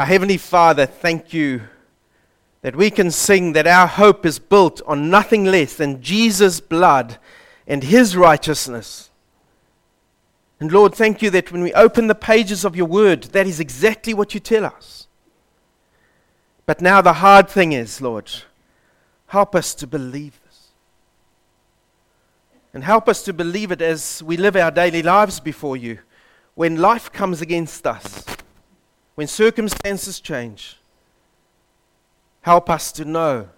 Our Heavenly Father, thank you that we can sing that our hope is built on nothing less than Jesus' blood and His righteousness. And Lord, thank you that when we open the pages of your word, that is exactly what you tell us. But now the hard thing is, Lord, help us to believe this. And help us to believe it as we live our daily lives before you. When life comes against us, when circumstances change, help us to know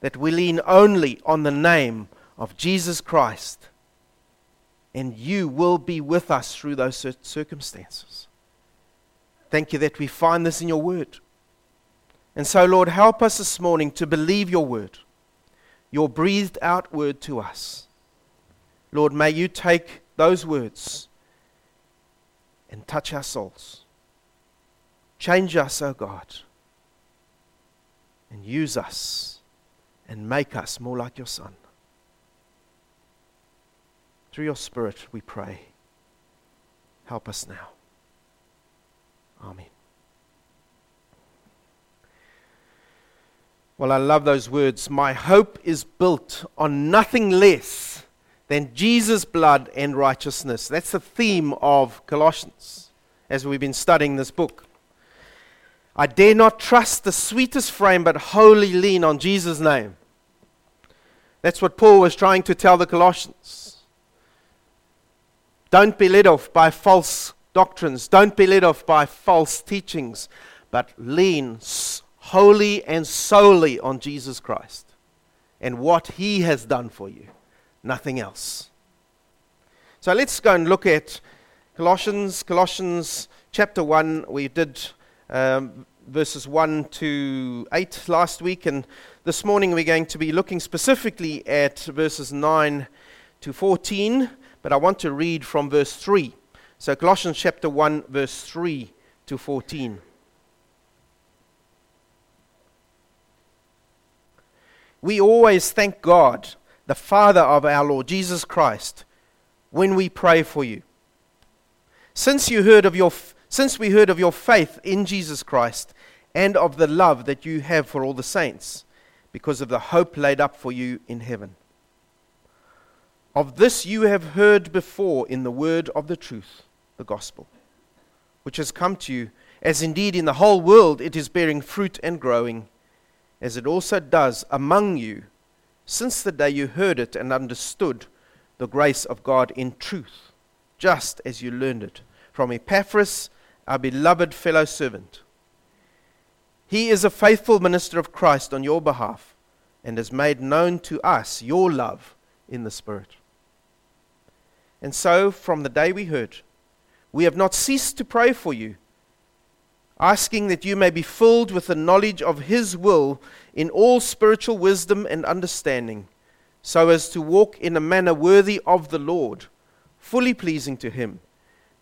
that we lean only on the name of Jesus Christ and you will be with us through those circumstances. Thank you that we find this in your word. And so, Lord, help us this morning to believe your word, your breathed out word to us. Lord, may you take those words and touch our souls. Change us, O oh God, and use us and make us more like your Son. Through your Spirit, we pray. Help us now. Amen. Well, I love those words. My hope is built on nothing less than Jesus' blood and righteousness. That's the theme of Colossians as we've been studying this book. I dare not trust the sweetest frame, but wholly lean on Jesus' name. That's what Paul was trying to tell the Colossians. Don't be led off by false doctrines. Don't be led off by false teachings, but lean wholly and solely on Jesus Christ and what he has done for you. Nothing else. So let's go and look at Colossians, Colossians chapter 1. We did um, verses 1 to 8 last week, and this morning we're going to be looking specifically at verses 9 to 14. But I want to read from verse 3. So, Colossians chapter 1, verse 3 to 14. We always thank God, the Father of our Lord Jesus Christ, when we pray for you. Since you heard of your since we heard of your faith in Jesus Christ and of the love that you have for all the saints, because of the hope laid up for you in heaven. Of this you have heard before in the word of the truth, the gospel, which has come to you, as indeed in the whole world it is bearing fruit and growing, as it also does among you, since the day you heard it and understood the grace of God in truth, just as you learned it from Epaphras, our beloved fellow servant. He is a faithful minister of Christ on your behalf and has made known to us your love in the Spirit. And so, from the day we heard, we have not ceased to pray for you, asking that you may be filled with the knowledge of His will in all spiritual wisdom and understanding, so as to walk in a manner worthy of the Lord, fully pleasing to Him,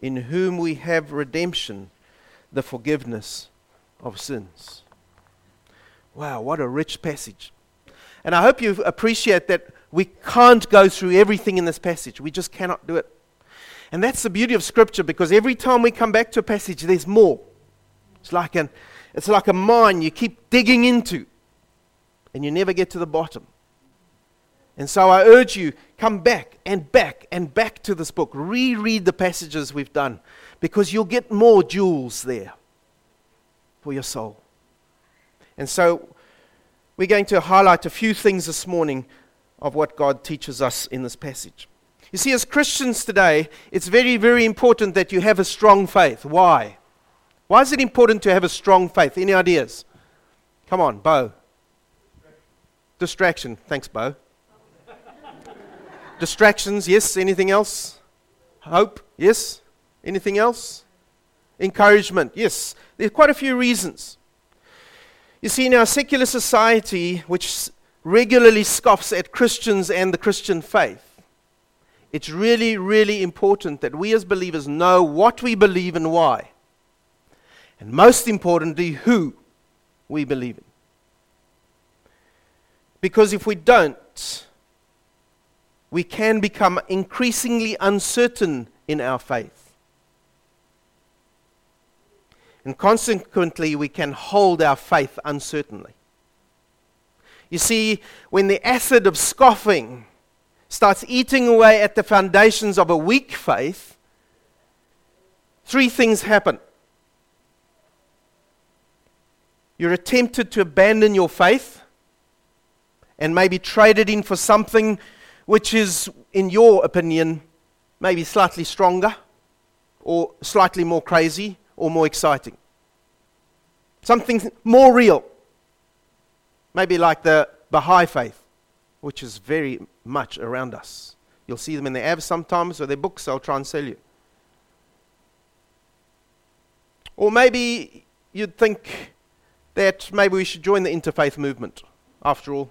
in whom we have redemption, the forgiveness of sins. Wow, what a rich passage. And I hope you appreciate that we can't go through everything in this passage. We just cannot do it. And that's the beauty of Scripture because every time we come back to a passage, there's more. It's like, an, it's like a mine you keep digging into and you never get to the bottom. And so I urge you, come back and back and back to this book. Reread the passages we've done because you'll get more jewels there for your soul. And so we're going to highlight a few things this morning of what God teaches us in this passage. You see, as Christians today, it's very, very important that you have a strong faith. Why? Why is it important to have a strong faith? Any ideas? Come on, Bo. Distraction. Thanks, Bo. Distractions, yes. Anything else? Hope, yes. Anything else? Encouragement, yes. There are quite a few reasons. You see, in our secular society, which regularly scoffs at Christians and the Christian faith, it's really, really important that we as believers know what we believe and why. And most importantly, who we believe in. Because if we don't, we can become increasingly uncertain in our faith. And consequently, we can hold our faith uncertainly. You see, when the acid of scoffing starts eating away at the foundations of a weak faith, three things happen. You're tempted to abandon your faith and maybe trade it in for something which is, in your opinion, maybe slightly stronger or slightly more crazy or more exciting. Something more real. Maybe like the Baha'i faith, which is very much around us. You'll see them in the ads sometimes or their books they'll try and sell you. Or maybe you'd think that maybe we should join the interfaith movement. After all,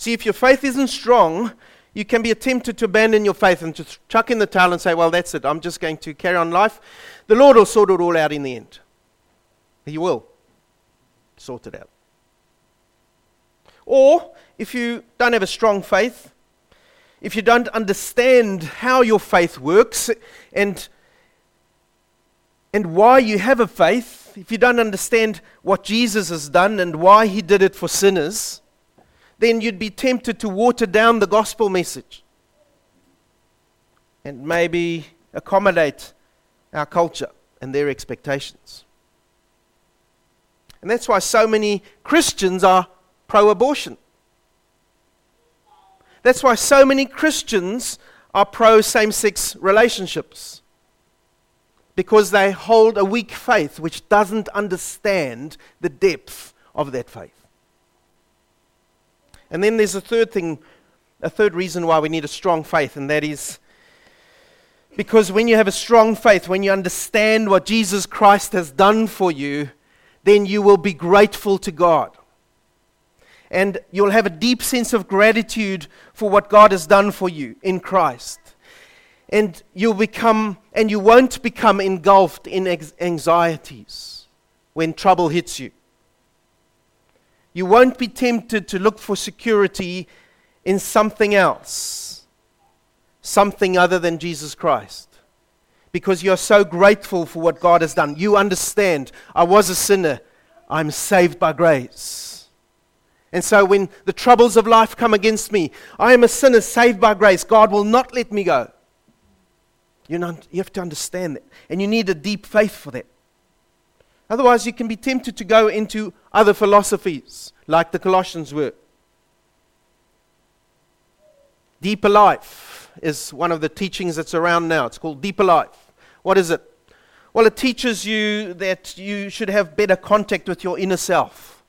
See, if your faith isn't strong, you can be tempted to abandon your faith and to chuck in the towel and say, Well, that's it. I'm just going to carry on life. The Lord will sort it all out in the end. He will sort it out. Or, if you don't have a strong faith, if you don't understand how your faith works and, and why you have a faith, if you don't understand what Jesus has done and why he did it for sinners, then you'd be tempted to water down the gospel message and maybe accommodate our culture and their expectations. And that's why so many Christians are pro abortion. That's why so many Christians are pro same sex relationships. Because they hold a weak faith which doesn't understand the depth of that faith. And then there's a third thing, a third reason why we need a strong faith, and that is because when you have a strong faith, when you understand what Jesus Christ has done for you, then you will be grateful to God. And you'll have a deep sense of gratitude for what God has done for you in Christ. And you'll become, and you won't become engulfed in anxieties when trouble hits you. You won't be tempted to look for security in something else, something other than Jesus Christ. Because you're so grateful for what God has done. You understand, I was a sinner, I'm saved by grace. And so when the troubles of life come against me, I am a sinner saved by grace. God will not let me go. You, know, you have to understand that. And you need a deep faith for that. Otherwise, you can be tempted to go into other philosophies, like the Colossians were. Deeper life is one of the teachings that's around now. It's called deeper life. What is it? Well, it teaches you that you should have better contact with your inner self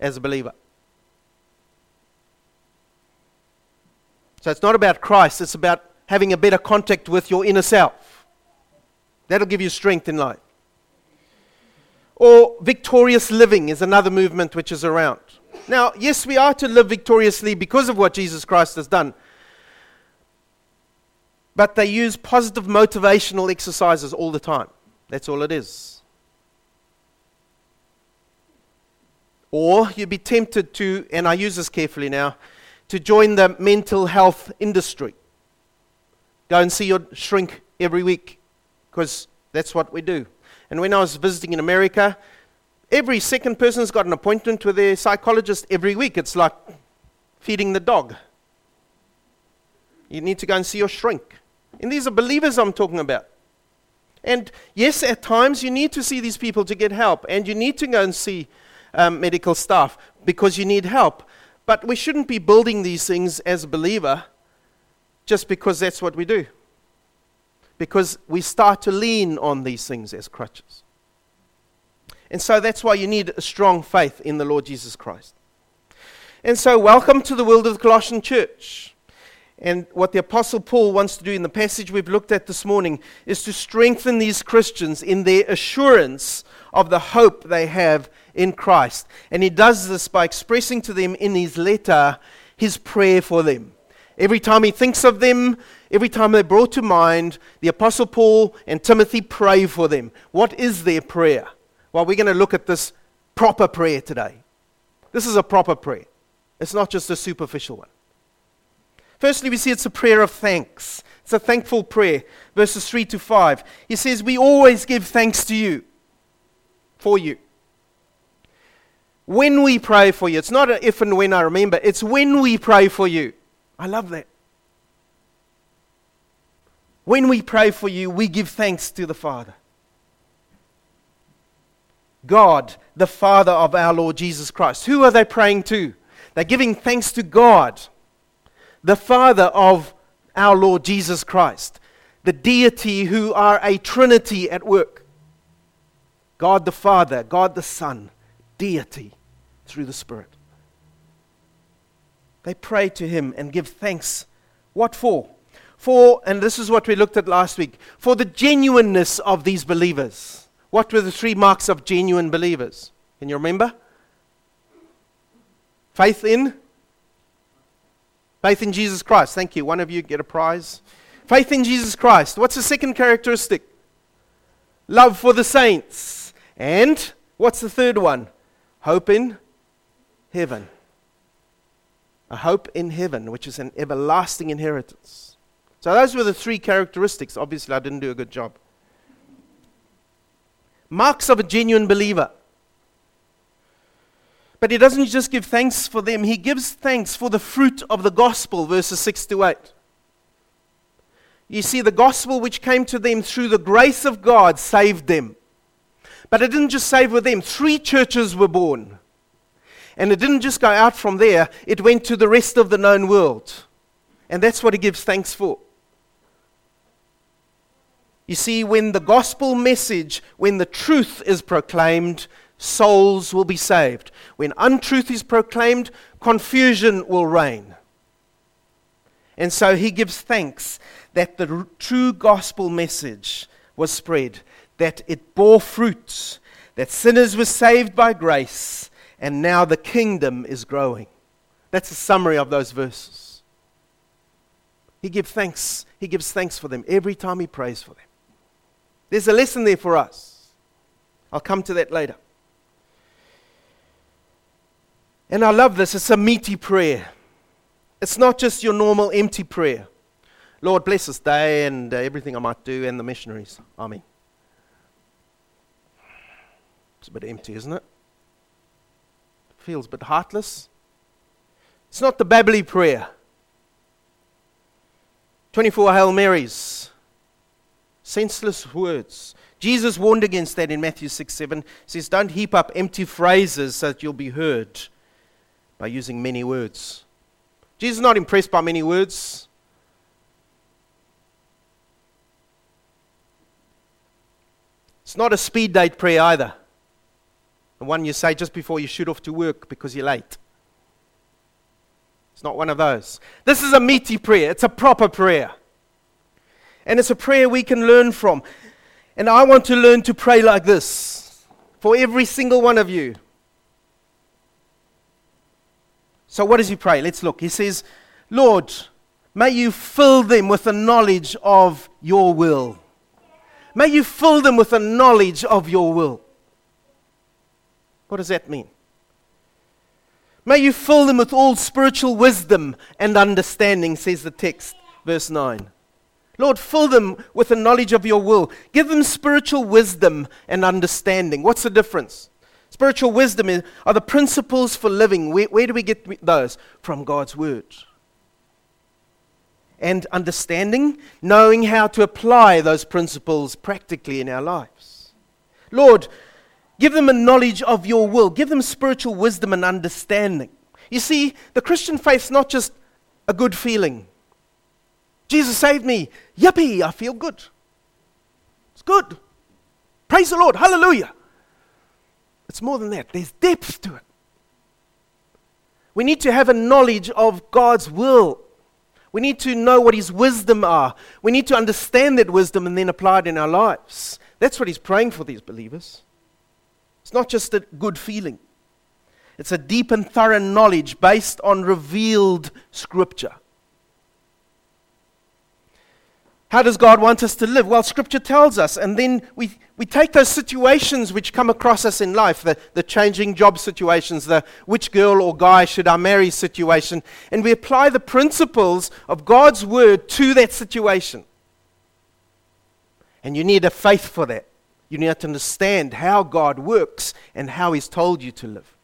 as a believer. So it's not about Christ, it's about having a better contact with your inner self. That'll give you strength in life. Or victorious living is another movement which is around. Now, yes, we are to live victoriously because of what Jesus Christ has done. But they use positive motivational exercises all the time. That's all it is. Or you'd be tempted to, and I use this carefully now, to join the mental health industry. Go and see your shrink every week because that's what we do. And when I was visiting in America, every second person's got an appointment with their psychologist every week. It's like feeding the dog. You need to go and see your shrink. And these are believers I'm talking about. And yes, at times you need to see these people to get help, and you need to go and see um, medical staff because you need help. But we shouldn't be building these things as a believer just because that's what we do because we start to lean on these things as crutches. And so that's why you need a strong faith in the Lord Jesus Christ. And so, welcome to the world of the Colossian church. And what the Apostle Paul wants to do in the passage we've looked at this morning is to strengthen these Christians in their assurance of the hope they have in Christ. And he does this by expressing to them in his letter his prayer for them. Every time he thinks of them, every time they're brought to mind, the Apostle Paul and Timothy pray for them. What is their prayer? Well, we're going to look at this proper prayer today. This is a proper prayer, it's not just a superficial one. Firstly, we see it's a prayer of thanks. It's a thankful prayer. Verses 3 to 5. He says, We always give thanks to you, for you. When we pray for you, it's not an if and when I remember, it's when we pray for you. I love that. When we pray for you, we give thanks to the Father. God, the Father of our Lord Jesus Christ. Who are they praying to? They're giving thanks to God, the Father of our Lord Jesus Christ, the deity who are a trinity at work. God the Father, God the Son, deity through the Spirit. They pray to Him and give thanks. What for? For, and this is what we looked at last week, for the genuineness of these believers what were the three marks of genuine believers? Can you remember? Faith in? Faith in Jesus Christ. Thank you. One of you get a prize. Faith in Jesus Christ. What's the second characteristic? Love for the saints. And what's the third one? Hope in heaven. A hope in heaven, which is an everlasting inheritance. So those were the three characteristics. Obviously, I didn't do a good job marks of a genuine believer. But he doesn't just give thanks for them, he gives thanks for the fruit of the gospel, verses 6 to 8. You see, the gospel which came to them through the grace of God saved them. But it didn't just save with them, three churches were born. And it didn't just go out from there, it went to the rest of the known world. And that's what he gives thanks for. You see, when the gospel message, when the truth is proclaimed, souls will be saved. When untruth is proclaimed, confusion will reign. And so he gives thanks that the true gospel message was spread, that it bore fruits, that sinners were saved by grace, and now the kingdom is growing. That's a summary of those verses. He gives thanks. He gives thanks for them every time he prays for them. There's a lesson there for us. I'll come to that later. And I love this. It's a meaty prayer. It's not just your normal empty prayer. Lord, bless this day and uh, everything I might do and the missionaries. Amen. It's a bit empty, isn't it? Feels a bit heartless. It's not the babbly prayer. 24 Hail Marys senseless words. Jesus warned against that in Matthew 6 7. He says, Don't heap up empty phrases so that you'll be heard by using many words. Jesus is not impressed by many words. It's not a speed date prayer either. The one you say just before you shoot off to work because you're late. It's not one of those. This is a meaty prayer, it's a proper prayer. And it's a prayer we can learn from. And I want to learn to pray like this for every single one of you. So, what does he pray? Let's look. He says, Lord, may you fill them with the knowledge of your will. May you fill them with the knowledge of your will. What does that mean? May you fill them with all spiritual wisdom and understanding, says the text, verse 9. Lord, fill them with the knowledge of your will. Give them spiritual wisdom and understanding. What's the difference? Spiritual wisdom is, are the principles for living. Where, where do we get those? From God's Word. And understanding, knowing how to apply those principles practically in our lives. Lord, give them a knowledge of your will. Give them spiritual wisdom and understanding. You see, the Christian faith is not just a good feeling. Jesus saved me. Yippee, I feel good. It's good. Praise the Lord. Hallelujah. It's more than that, there's depth to it. We need to have a knowledge of God's will. We need to know what His wisdom are. We need to understand that wisdom and then apply it in our lives. That's what He's praying for these believers. It's not just a good feeling, it's a deep and thorough knowledge based on revealed Scripture. How does God want us to live? Well, Scripture tells us, and then we, we take those situations which come across us in life the, the changing job situations, the which girl or guy should I marry situation, and we apply the principles of God's Word to that situation. And you need a faith for that. You need to understand how God works and how He's told you to live.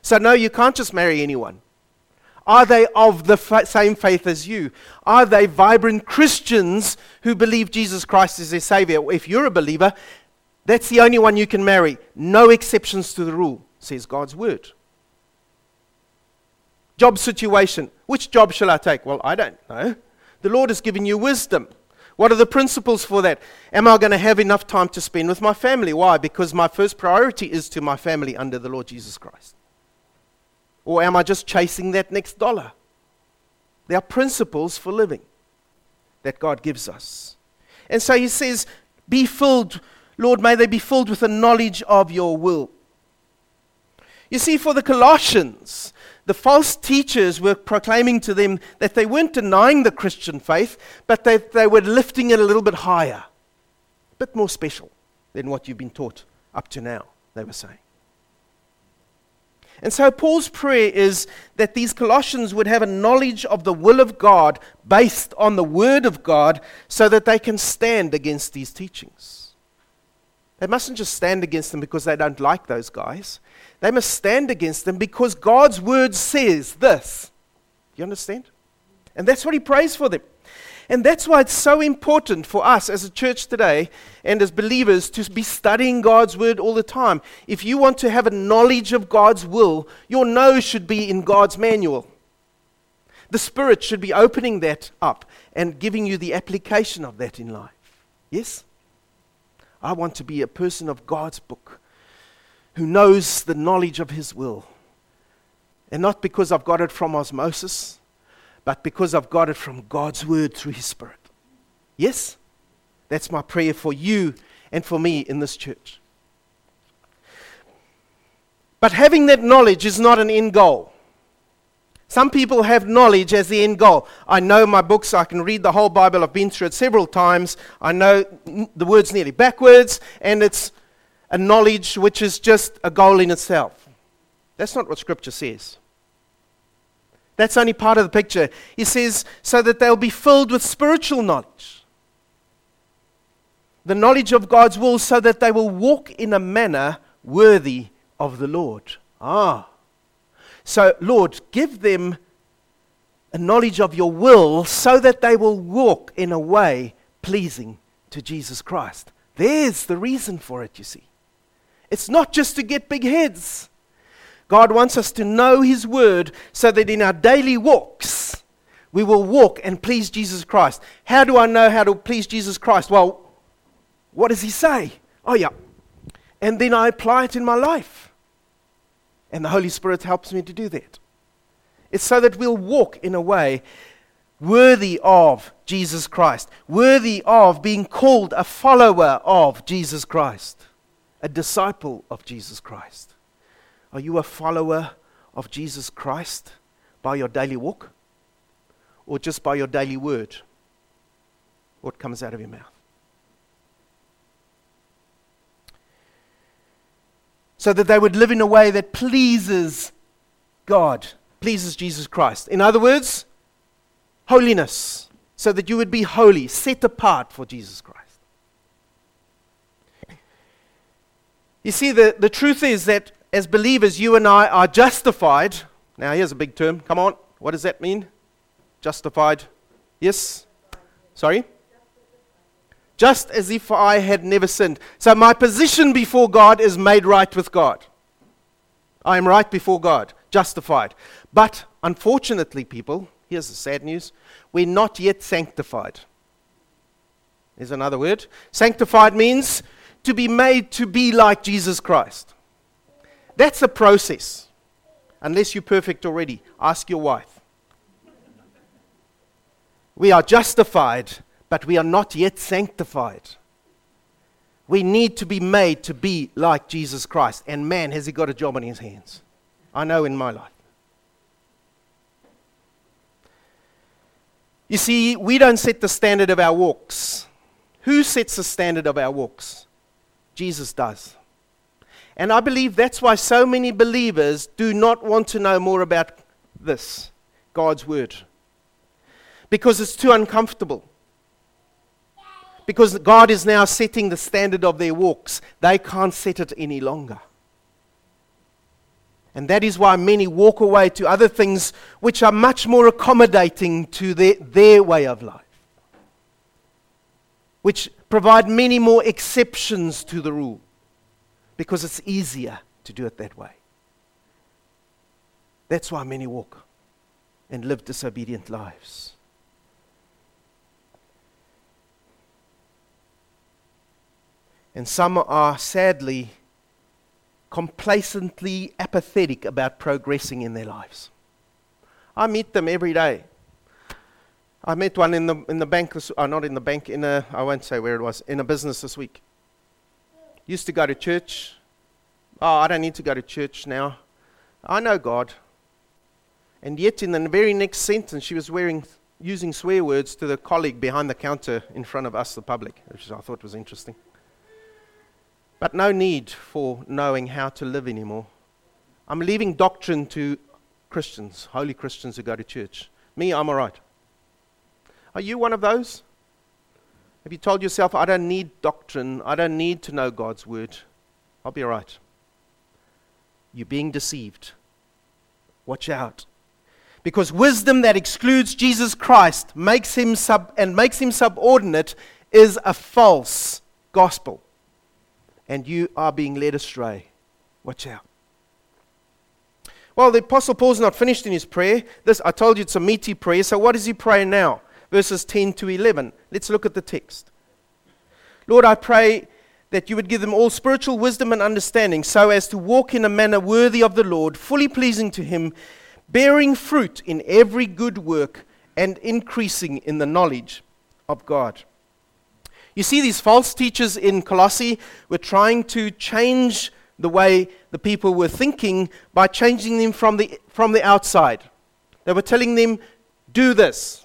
So, no, you can't just marry anyone. Are they of the same faith as you? Are they vibrant Christians who believe Jesus Christ is their Savior? If you're a believer, that's the only one you can marry. No exceptions to the rule, says God's Word. Job situation. Which job shall I take? Well, I don't know. The Lord has given you wisdom. What are the principles for that? Am I going to have enough time to spend with my family? Why? Because my first priority is to my family under the Lord Jesus Christ. Or am I just chasing that next dollar? There are principles for living that God gives us. And so he says, Be filled, Lord, may they be filled with the knowledge of your will. You see, for the Colossians, the false teachers were proclaiming to them that they weren't denying the Christian faith, but they, they were lifting it a little bit higher, a bit more special than what you've been taught up to now, they were saying. And so Paul's prayer is that these Colossians would have a knowledge of the will of God based on the Word of God so that they can stand against these teachings. They mustn't just stand against them because they don't like those guys. They must stand against them because God's Word says this. You understand? And that's what he prays for them. And that's why it's so important for us as a church today and as believers to be studying God's word all the time. If you want to have a knowledge of God's will, your nose should be in God's manual. The Spirit should be opening that up and giving you the application of that in life. Yes? I want to be a person of God's book who knows the knowledge of His will. And not because I've got it from osmosis but because I've got it from God's word through His Spirit. Yes? That's my prayer for you and for me in this church. But having that knowledge is not an end goal. Some people have knowledge as the end goal. I know my books, I can read the whole Bible, I've been through it several times. I know the words nearly backwards, and it's a knowledge which is just a goal in itself. That's not what Scripture says. That's only part of the picture. He says, so that they'll be filled with spiritual knowledge. The knowledge of God's will, so that they will walk in a manner worthy of the Lord. Ah. So, Lord, give them a knowledge of your will so that they will walk in a way pleasing to Jesus Christ. There's the reason for it, you see. It's not just to get big heads. God wants us to know His Word so that in our daily walks, we will walk and please Jesus Christ. How do I know how to please Jesus Christ? Well, what does He say? Oh, yeah. And then I apply it in my life. And the Holy Spirit helps me to do that. It's so that we'll walk in a way worthy of Jesus Christ, worthy of being called a follower of Jesus Christ, a disciple of Jesus Christ. Are you a follower of Jesus Christ by your daily walk? Or just by your daily word? What comes out of your mouth? So that they would live in a way that pleases God, pleases Jesus Christ. In other words, holiness, so that you would be holy, set apart for Jesus Christ. You see, the, the truth is that as believers, you and I are justified. Now, here's a big term. Come on. What does that mean? Justified. Yes? Sorry? Just as if I had never sinned. So, my position before God is made right with God. I am right before God, justified. But, unfortunately, people, here's the sad news we're not yet sanctified. Is another word. Sanctified means to be made to be like Jesus Christ. That's a process. Unless you're perfect already, ask your wife. We are justified, but we are not yet sanctified. We need to be made to be like Jesus Christ. And man, has he got a job on his hands. I know in my life. You see, we don't set the standard of our walks. Who sets the standard of our walks? Jesus does. And I believe that's why so many believers do not want to know more about this God's Word. Because it's too uncomfortable. Because God is now setting the standard of their walks. They can't set it any longer. And that is why many walk away to other things which are much more accommodating to their, their way of life, which provide many more exceptions to the rule because it's easier to do it that way. That's why many walk and live disobedient lives. And some are sadly complacently apathetic about progressing in their lives. I meet them every day. I met one in the, in the bank, this, oh, not in the bank, in a, I won't say where it was, in a business this week. Used to go to church. Oh, I don't need to go to church now. I know God. And yet, in the very next sentence, she was wearing, using swear words to the colleague behind the counter in front of us, the public, which I thought was interesting. But no need for knowing how to live anymore. I'm leaving doctrine to Christians, holy Christians who go to church. Me, I'm all right. Are you one of those? Have you told yourself, I don't need doctrine, I don't need to know God's word? I'll be all right. You're being deceived. Watch out. Because wisdom that excludes Jesus Christ makes him sub and makes him subordinate is a false gospel and you are being led astray. Watch out. Well, the Apostle Paul's not finished in his prayer. This, I told you it's a meaty prayer. So, what does he pray now? Verses 10 to 11. Let's look at the text. Lord, I pray that you would give them all spiritual wisdom and understanding so as to walk in a manner worthy of the Lord, fully pleasing to him, bearing fruit in every good work and increasing in the knowledge of God. You see, these false teachers in Colossae were trying to change the way the people were thinking by changing them from the, from the outside. They were telling them, do this,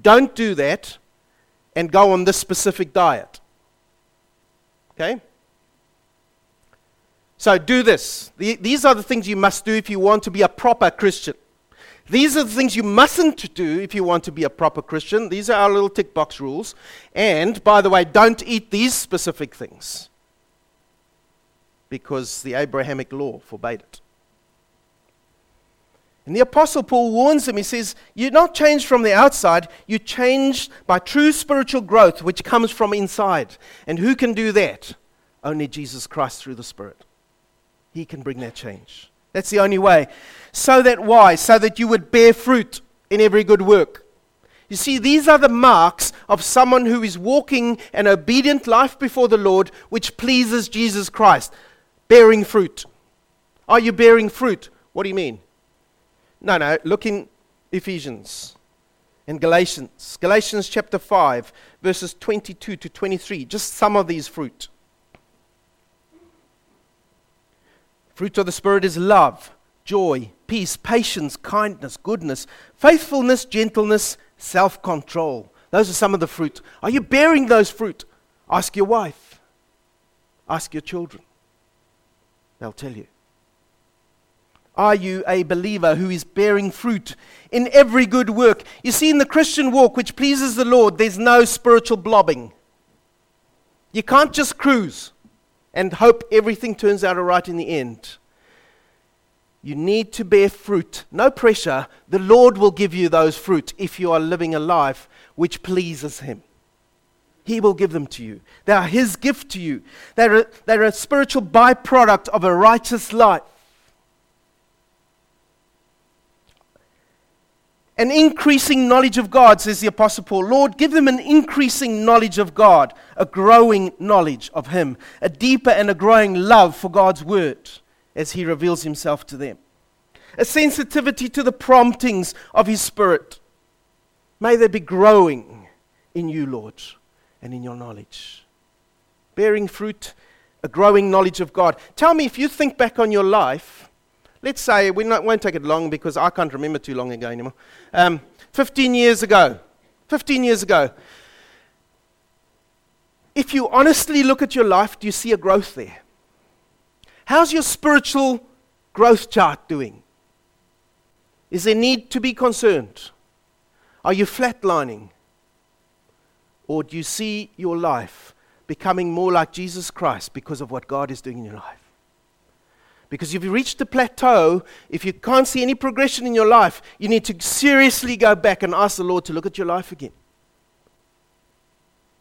don't do that, and go on this specific diet. Okay? So do this. The, these are the things you must do if you want to be a proper Christian. These are the things you mustn't do if you want to be a proper Christian. These are our little tick box rules. And, by the way, don't eat these specific things because the Abrahamic law forbade it. And the Apostle Paul warns them. He says, You're not changed from the outside, you're changed by true spiritual growth, which comes from inside. And who can do that? Only Jesus Christ through the Spirit. He can bring that change. That's the only way. So that why? So that you would bear fruit in every good work. You see, these are the marks of someone who is walking an obedient life before the Lord, which pleases Jesus Christ. Bearing fruit. Are you bearing fruit? What do you mean? No, no, look in Ephesians and Galatians. Galatians chapter 5, verses 22 to 23. Just some of these fruit. Fruit of the Spirit is love, joy, peace, patience, kindness, goodness, faithfulness, gentleness, self control. Those are some of the fruit. Are you bearing those fruit? Ask your wife, ask your children. They'll tell you. Are you a believer who is bearing fruit in every good work? You see, in the Christian walk, which pleases the Lord, there's no spiritual blobbing. You can't just cruise and hope everything turns out all right in the end. You need to bear fruit. No pressure. The Lord will give you those fruit if you are living a life which pleases Him. He will give them to you. They are His gift to you. They're a, they're a spiritual byproduct of a righteous life. An increasing knowledge of God, says the Apostle Paul. Lord, give them an increasing knowledge of God, a growing knowledge of Him, a deeper and a growing love for God's Word as He reveals Himself to them, a sensitivity to the promptings of His Spirit. May they be growing in you, Lord, and in your knowledge. Bearing fruit, a growing knowledge of God. Tell me if you think back on your life, let's say, we not, won't take it long because I can't remember too long ago anymore. Um, 15 years ago, 15 years ago, if you honestly look at your life, do you see a growth there? How's your spiritual growth chart doing? Is there need to be concerned? Are you flatlining? Or do you see your life becoming more like Jesus Christ because of what God is doing in your life? Because if you reach the plateau, if you can't see any progression in your life, you need to seriously go back and ask the Lord to look at your life again.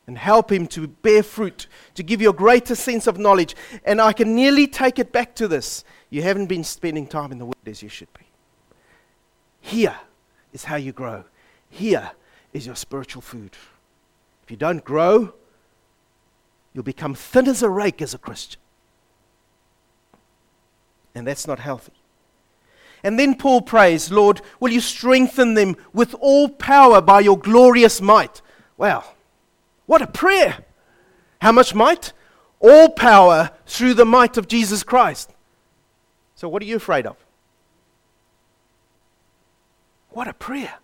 And help Him to bear fruit, to give you a greater sense of knowledge. And I can nearly take it back to this. You haven't been spending time in the Word as you should be. Here is how you grow. Here is your spiritual food. If you don't grow, you'll become thin as a rake as a Christian. And that's not healthy. And then Paul prays, Lord, will you strengthen them with all power by your glorious might? Wow, what a prayer! How much might? All power through the might of Jesus Christ. So, what are you afraid of? What a prayer.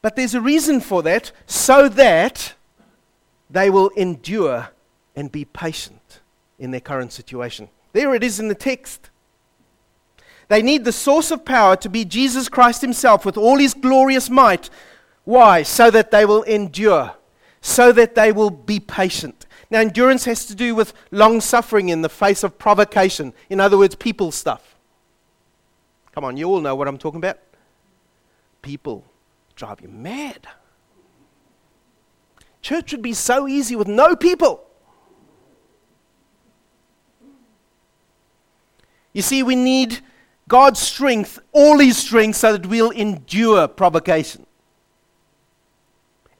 But there's a reason for that, so that they will endure and be patient in their current situation. There it is in the text. They need the source of power to be Jesus Christ Himself with all His glorious might. Why? So that they will endure, so that they will be patient. Now, endurance has to do with long suffering in the face of provocation. In other words, people stuff. Come on, you all know what I'm talking about. People drive you mad. Church would be so easy with no people. You see, we need God's strength, all His strength, so that we'll endure provocation.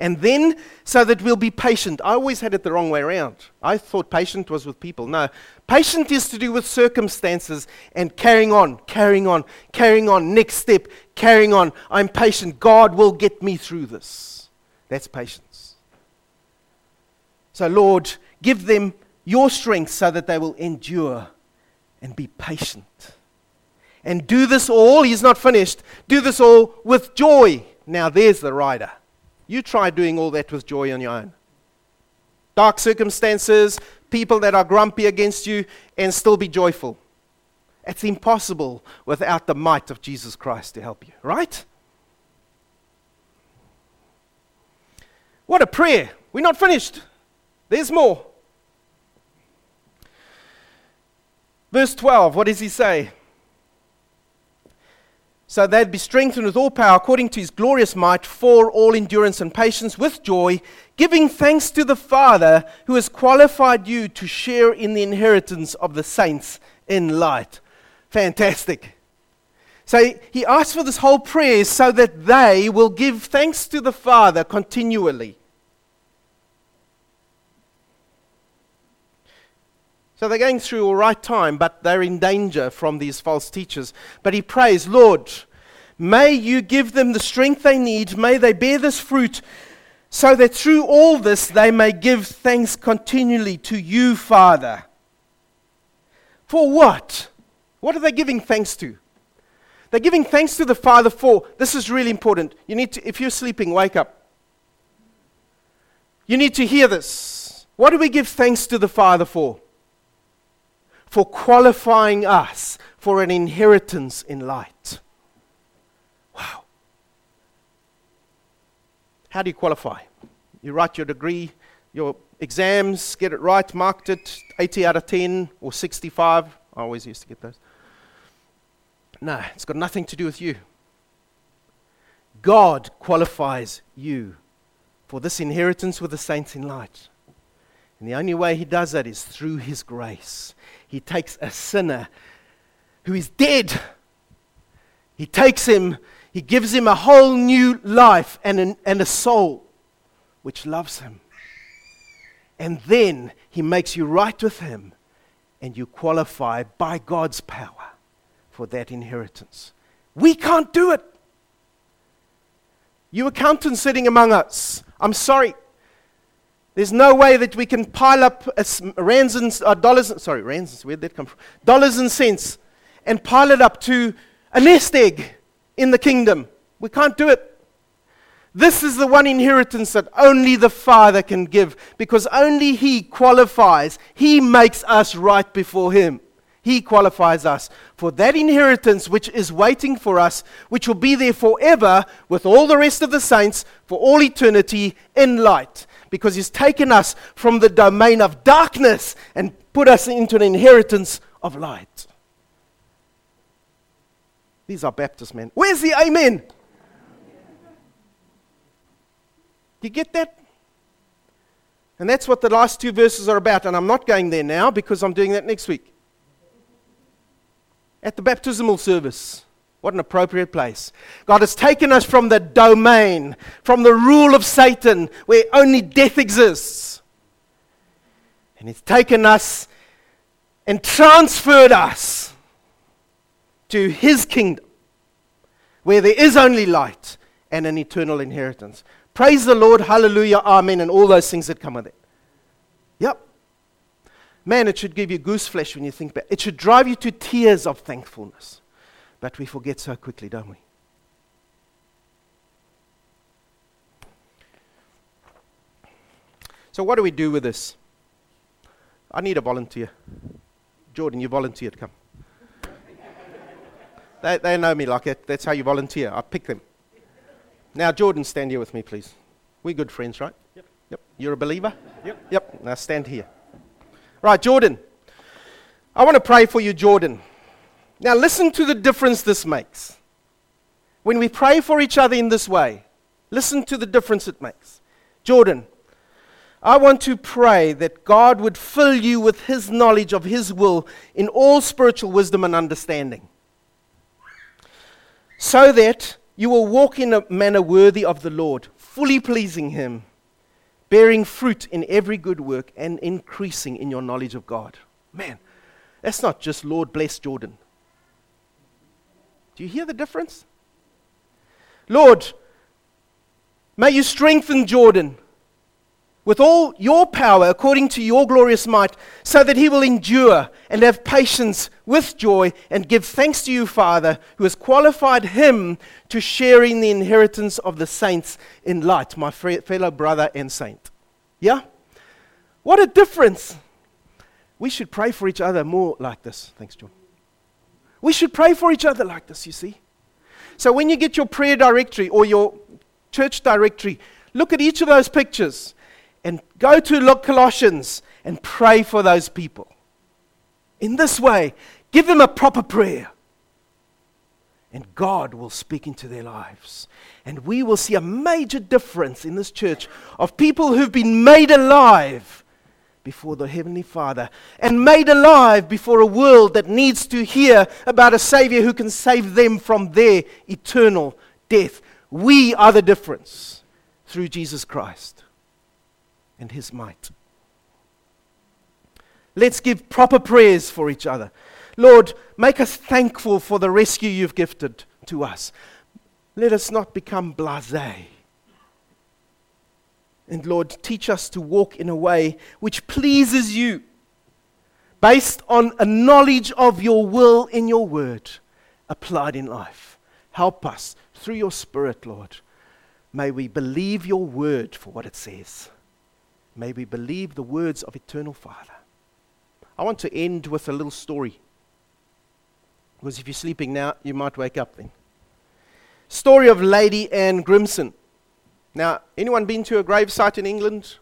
And then, so that we'll be patient. I always had it the wrong way around. I thought patient was with people. No, patient is to do with circumstances and carrying on, carrying on, carrying on. Next step, carrying on. I'm patient. God will get me through this. That's patience. So, Lord, give them your strength so that they will endure and be patient. And do this all, he's not finished, do this all with joy. Now, there's the rider. You try doing all that with joy on your own. Dark circumstances, people that are grumpy against you, and still be joyful. It's impossible without the might of Jesus Christ to help you, right? What a prayer. We're not finished. There's more. Verse 12, what does he say? So they'd be strengthened with all power according to his glorious might for all endurance and patience with joy, giving thanks to the Father who has qualified you to share in the inheritance of the saints in light. Fantastic. So he asks for this whole prayer so that they will give thanks to the Father continually. So they're going through all right time, but they're in danger from these false teachers. But he prays, Lord, may you give them the strength they need. May they bear this fruit so that through all this they may give thanks continually to you, Father. For what? What are they giving thanks to? They're giving thanks to the Father for. This is really important. You need to, if you're sleeping, wake up. You need to hear this. What do we give thanks to the Father for? For qualifying us for an inheritance in light. Wow. How do you qualify? You write your degree, your exams, get it right, marked it 80 out of 10 or 65. I always used to get those. No, it's got nothing to do with you. God qualifies you for this inheritance with the saints in light. And the only way he does that is through his grace. He takes a sinner who is dead, he takes him, he gives him a whole new life and, an, and a soul which loves him. And then he makes you right with him, and you qualify by God's power for that inheritance. We can't do it. You accountants sitting among us, I'm sorry. There's no way that we can pile up rands and uh, dollars. Sorry, rands. Where'd that come from? Dollars and cents, and pile it up to a nest egg in the kingdom. We can't do it. This is the one inheritance that only the Father can give because only He qualifies. He makes us right before Him. He qualifies us for that inheritance which is waiting for us, which will be there forever with all the rest of the saints for all eternity in light. Because He's taken us from the domain of darkness and put us into an inheritance of light. These are Baptist men. Where's the amen? You get that? And that's what the last two verses are about. And I'm not going there now because I'm doing that next week. At the baptismal service. What an appropriate place. God has taken us from the domain, from the rule of Satan, where only death exists. And He's taken us and transferred us to His kingdom, where there is only light and an eternal inheritance. Praise the Lord, hallelujah, amen, and all those things that come with it. Yep. Man, it should give you goose flesh when you think back. It should drive you to tears of thankfulness. But we forget so quickly, don't we? So, what do we do with this? I need a volunteer. Jordan, you volunteered, come. they, they know me like it. That's how you volunteer. I pick them. Now, Jordan, stand here with me, please. We're good friends, right? Yep. Yep. You're a believer? Yep. Yep. Now stand here. Right, Jordan. I want to pray for you, Jordan. Now, listen to the difference this makes. When we pray for each other in this way, listen to the difference it makes. Jordan, I want to pray that God would fill you with His knowledge of His will in all spiritual wisdom and understanding. So that you will walk in a manner worthy of the Lord, fully pleasing Him, bearing fruit in every good work, and increasing in your knowledge of God. Man, that's not just Lord bless Jordan. Do you hear the difference? Lord, may you strengthen Jordan with all your power according to your glorious might, so that he will endure and have patience with joy and give thanks to you, Father, who has qualified him to share in the inheritance of the saints in light, my fellow brother and saint. Yeah? What a difference! We should pray for each other more like this. Thanks, John. We should pray for each other like this, you see. So when you get your prayer directory or your church directory, look at each of those pictures and go to look Colossians and pray for those people. In this way, give them a proper prayer. And God will speak into their lives. And we will see a major difference in this church of people who've been made alive before the Heavenly Father and made alive before a world that needs to hear about a Savior who can save them from their eternal death. We are the difference through Jesus Christ and his might. Let's give proper prayers for each other. Lord, make us thankful for the rescue you've gifted to us. Let us not become blase. And Lord, teach us to walk in a way which pleases you, based on a knowledge of your will in your word applied in life. Help us through your Spirit, Lord. May we believe your word for what it says. May we believe the words of Eternal Father. I want to end with a little story. Because if you're sleeping now, you might wake up then. Story of Lady Anne Grimston. Now, anyone been to a gravesite in England?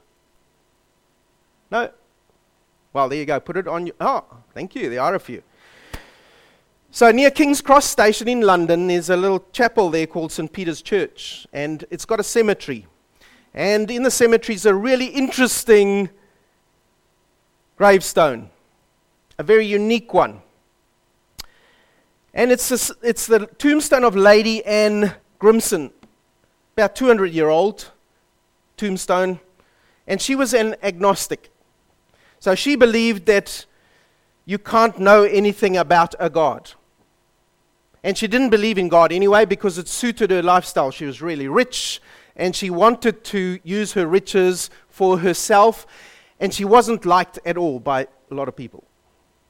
No? Well, there you go. Put it on your. Oh, thank you. There are a few. So, near King's Cross Station in London, there's a little chapel there called St. Peter's Church, and it's got a cemetery. And in the cemetery is a really interesting gravestone, a very unique one. And it's, it's the tombstone of Lady Anne Grimston, about 200 year old tombstone. And she was an agnostic. So she believed that you can't know anything about a God. And she didn't believe in God anyway because it suited her lifestyle. She was really rich and she wanted to use her riches for herself. And she wasn't liked at all by a lot of people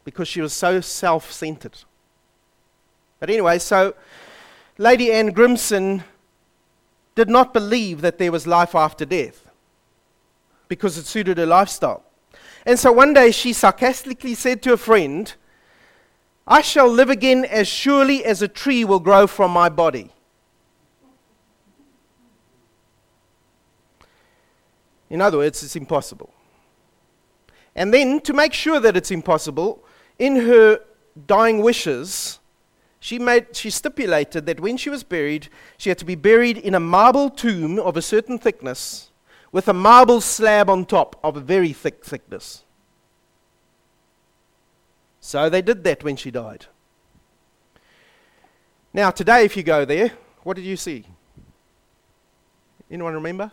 because she was so self centered. But anyway, so Lady Anne Grimston did not believe that there was life after death because it suited her lifestyle. And so one day she sarcastically said to a friend, I shall live again as surely as a tree will grow from my body. In other words, it's impossible. And then, to make sure that it's impossible, in her dying wishes, she, made, she stipulated that when she was buried, she had to be buried in a marble tomb of a certain thickness with a marble slab on top of a very thick thickness. So they did that when she died. Now, today, if you go there, what did you see? Anyone remember?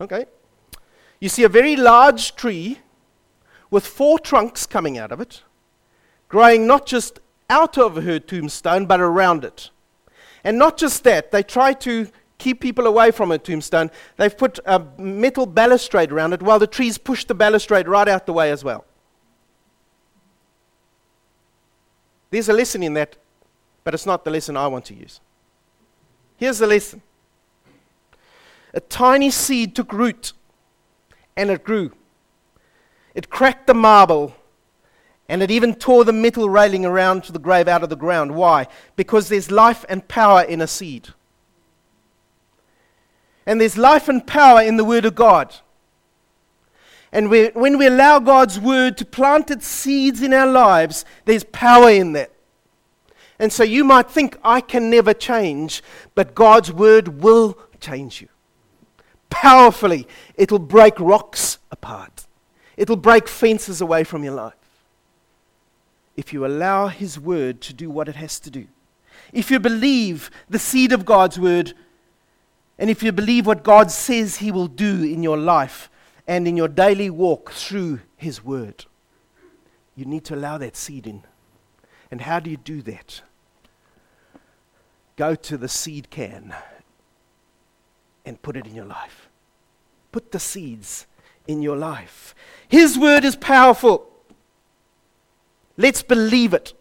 Okay. You see a very large tree with four trunks coming out of it, growing not just out of her tombstone, but around it. And not just that, they try to keep people away from her tombstone. They've put a metal balustrade around it while the trees push the balustrade right out the way as well. There's a lesson in that, but it's not the lesson I want to use. Here's the lesson a tiny seed took root and it grew. It cracked the marble and it even tore the metal railing around to the grave out of the ground. Why? Because there's life and power in a seed. And there's life and power in the Word of God. And we, when we allow God's Word to plant its seeds in our lives, there's power in that. And so you might think, I can never change, but God's Word will change you. Powerfully, it'll break rocks apart, it'll break fences away from your life if you allow His word to do what it has to do. If you believe the seed of God's word, and if you believe what God says He will do in your life and in your daily walk through His word, you need to allow that seed in. And how do you do that? Go to the seed can and put it in your life. Put the seeds in your life. His word is powerful. Let's believe it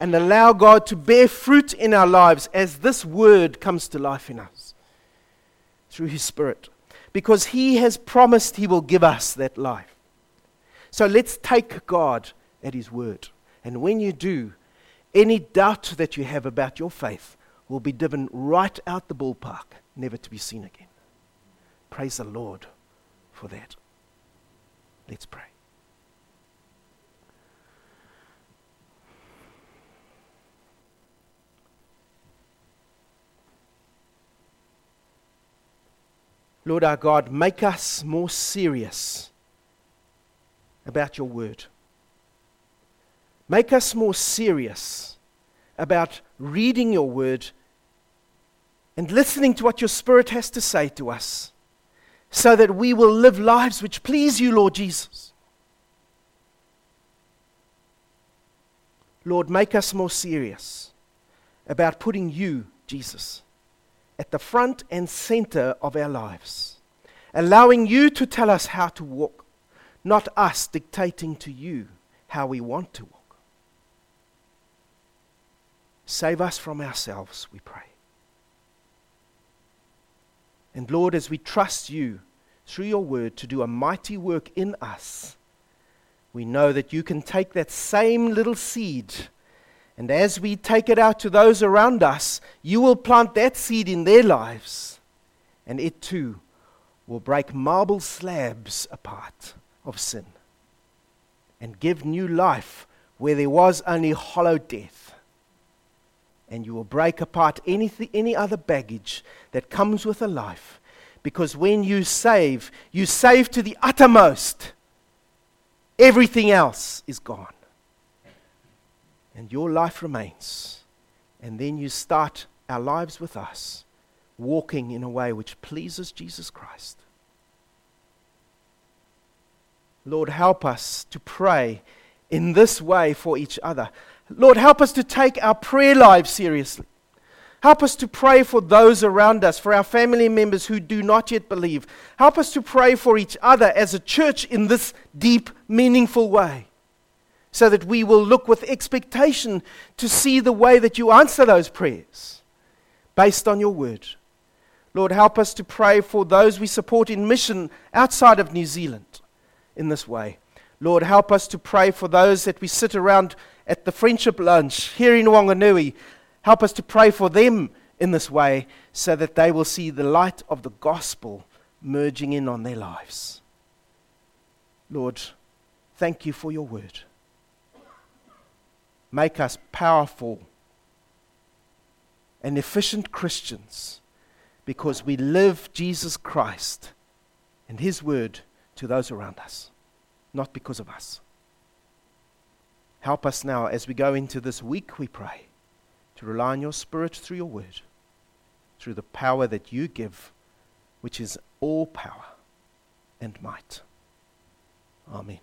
and allow God to bear fruit in our lives as this word comes to life in us through His Spirit. Because He has promised He will give us that life. So let's take God at His word. And when you do, any doubt that you have about your faith will be driven right out the ballpark, never to be seen again. Praise the Lord for that. Let's pray. Lord our God, make us more serious about your word. Make us more serious about reading your word and listening to what your Spirit has to say to us so that we will live lives which please you, Lord Jesus. Lord, make us more serious about putting you, Jesus, at the front and center of our lives, allowing you to tell us how to walk, not us dictating to you how we want to walk. Save us from ourselves, we pray. And Lord, as we trust you through your word to do a mighty work in us, we know that you can take that same little seed and as we take it out to those around us, you will plant that seed in their lives. And it too will break marble slabs apart of sin and give new life where there was only hollow death. And you will break apart anything, any other baggage that comes with a life. Because when you save, you save to the uttermost. Everything else is gone and your life remains. And then you start our lives with us, walking in a way which pleases Jesus Christ. Lord, help us to pray in this way for each other. Lord, help us to take our prayer lives seriously. Help us to pray for those around us, for our family members who do not yet believe. Help us to pray for each other as a church in this deep, meaningful way, so that we will look with expectation to see the way that you answer those prayers based on your word. Lord, help us to pray for those we support in mission outside of New Zealand in this way. Lord, help us to pray for those that we sit around at the friendship lunch here in Wanganui Help us to pray for them in this way so that they will see the light of the gospel merging in on their lives. Lord, thank you for your word. Make us powerful and efficient Christians because we live Jesus Christ and his word to those around us, not because of us. Help us now as we go into this week, we pray to rely on your Spirit through your word, through the power that you give, which is all power and might. Amen.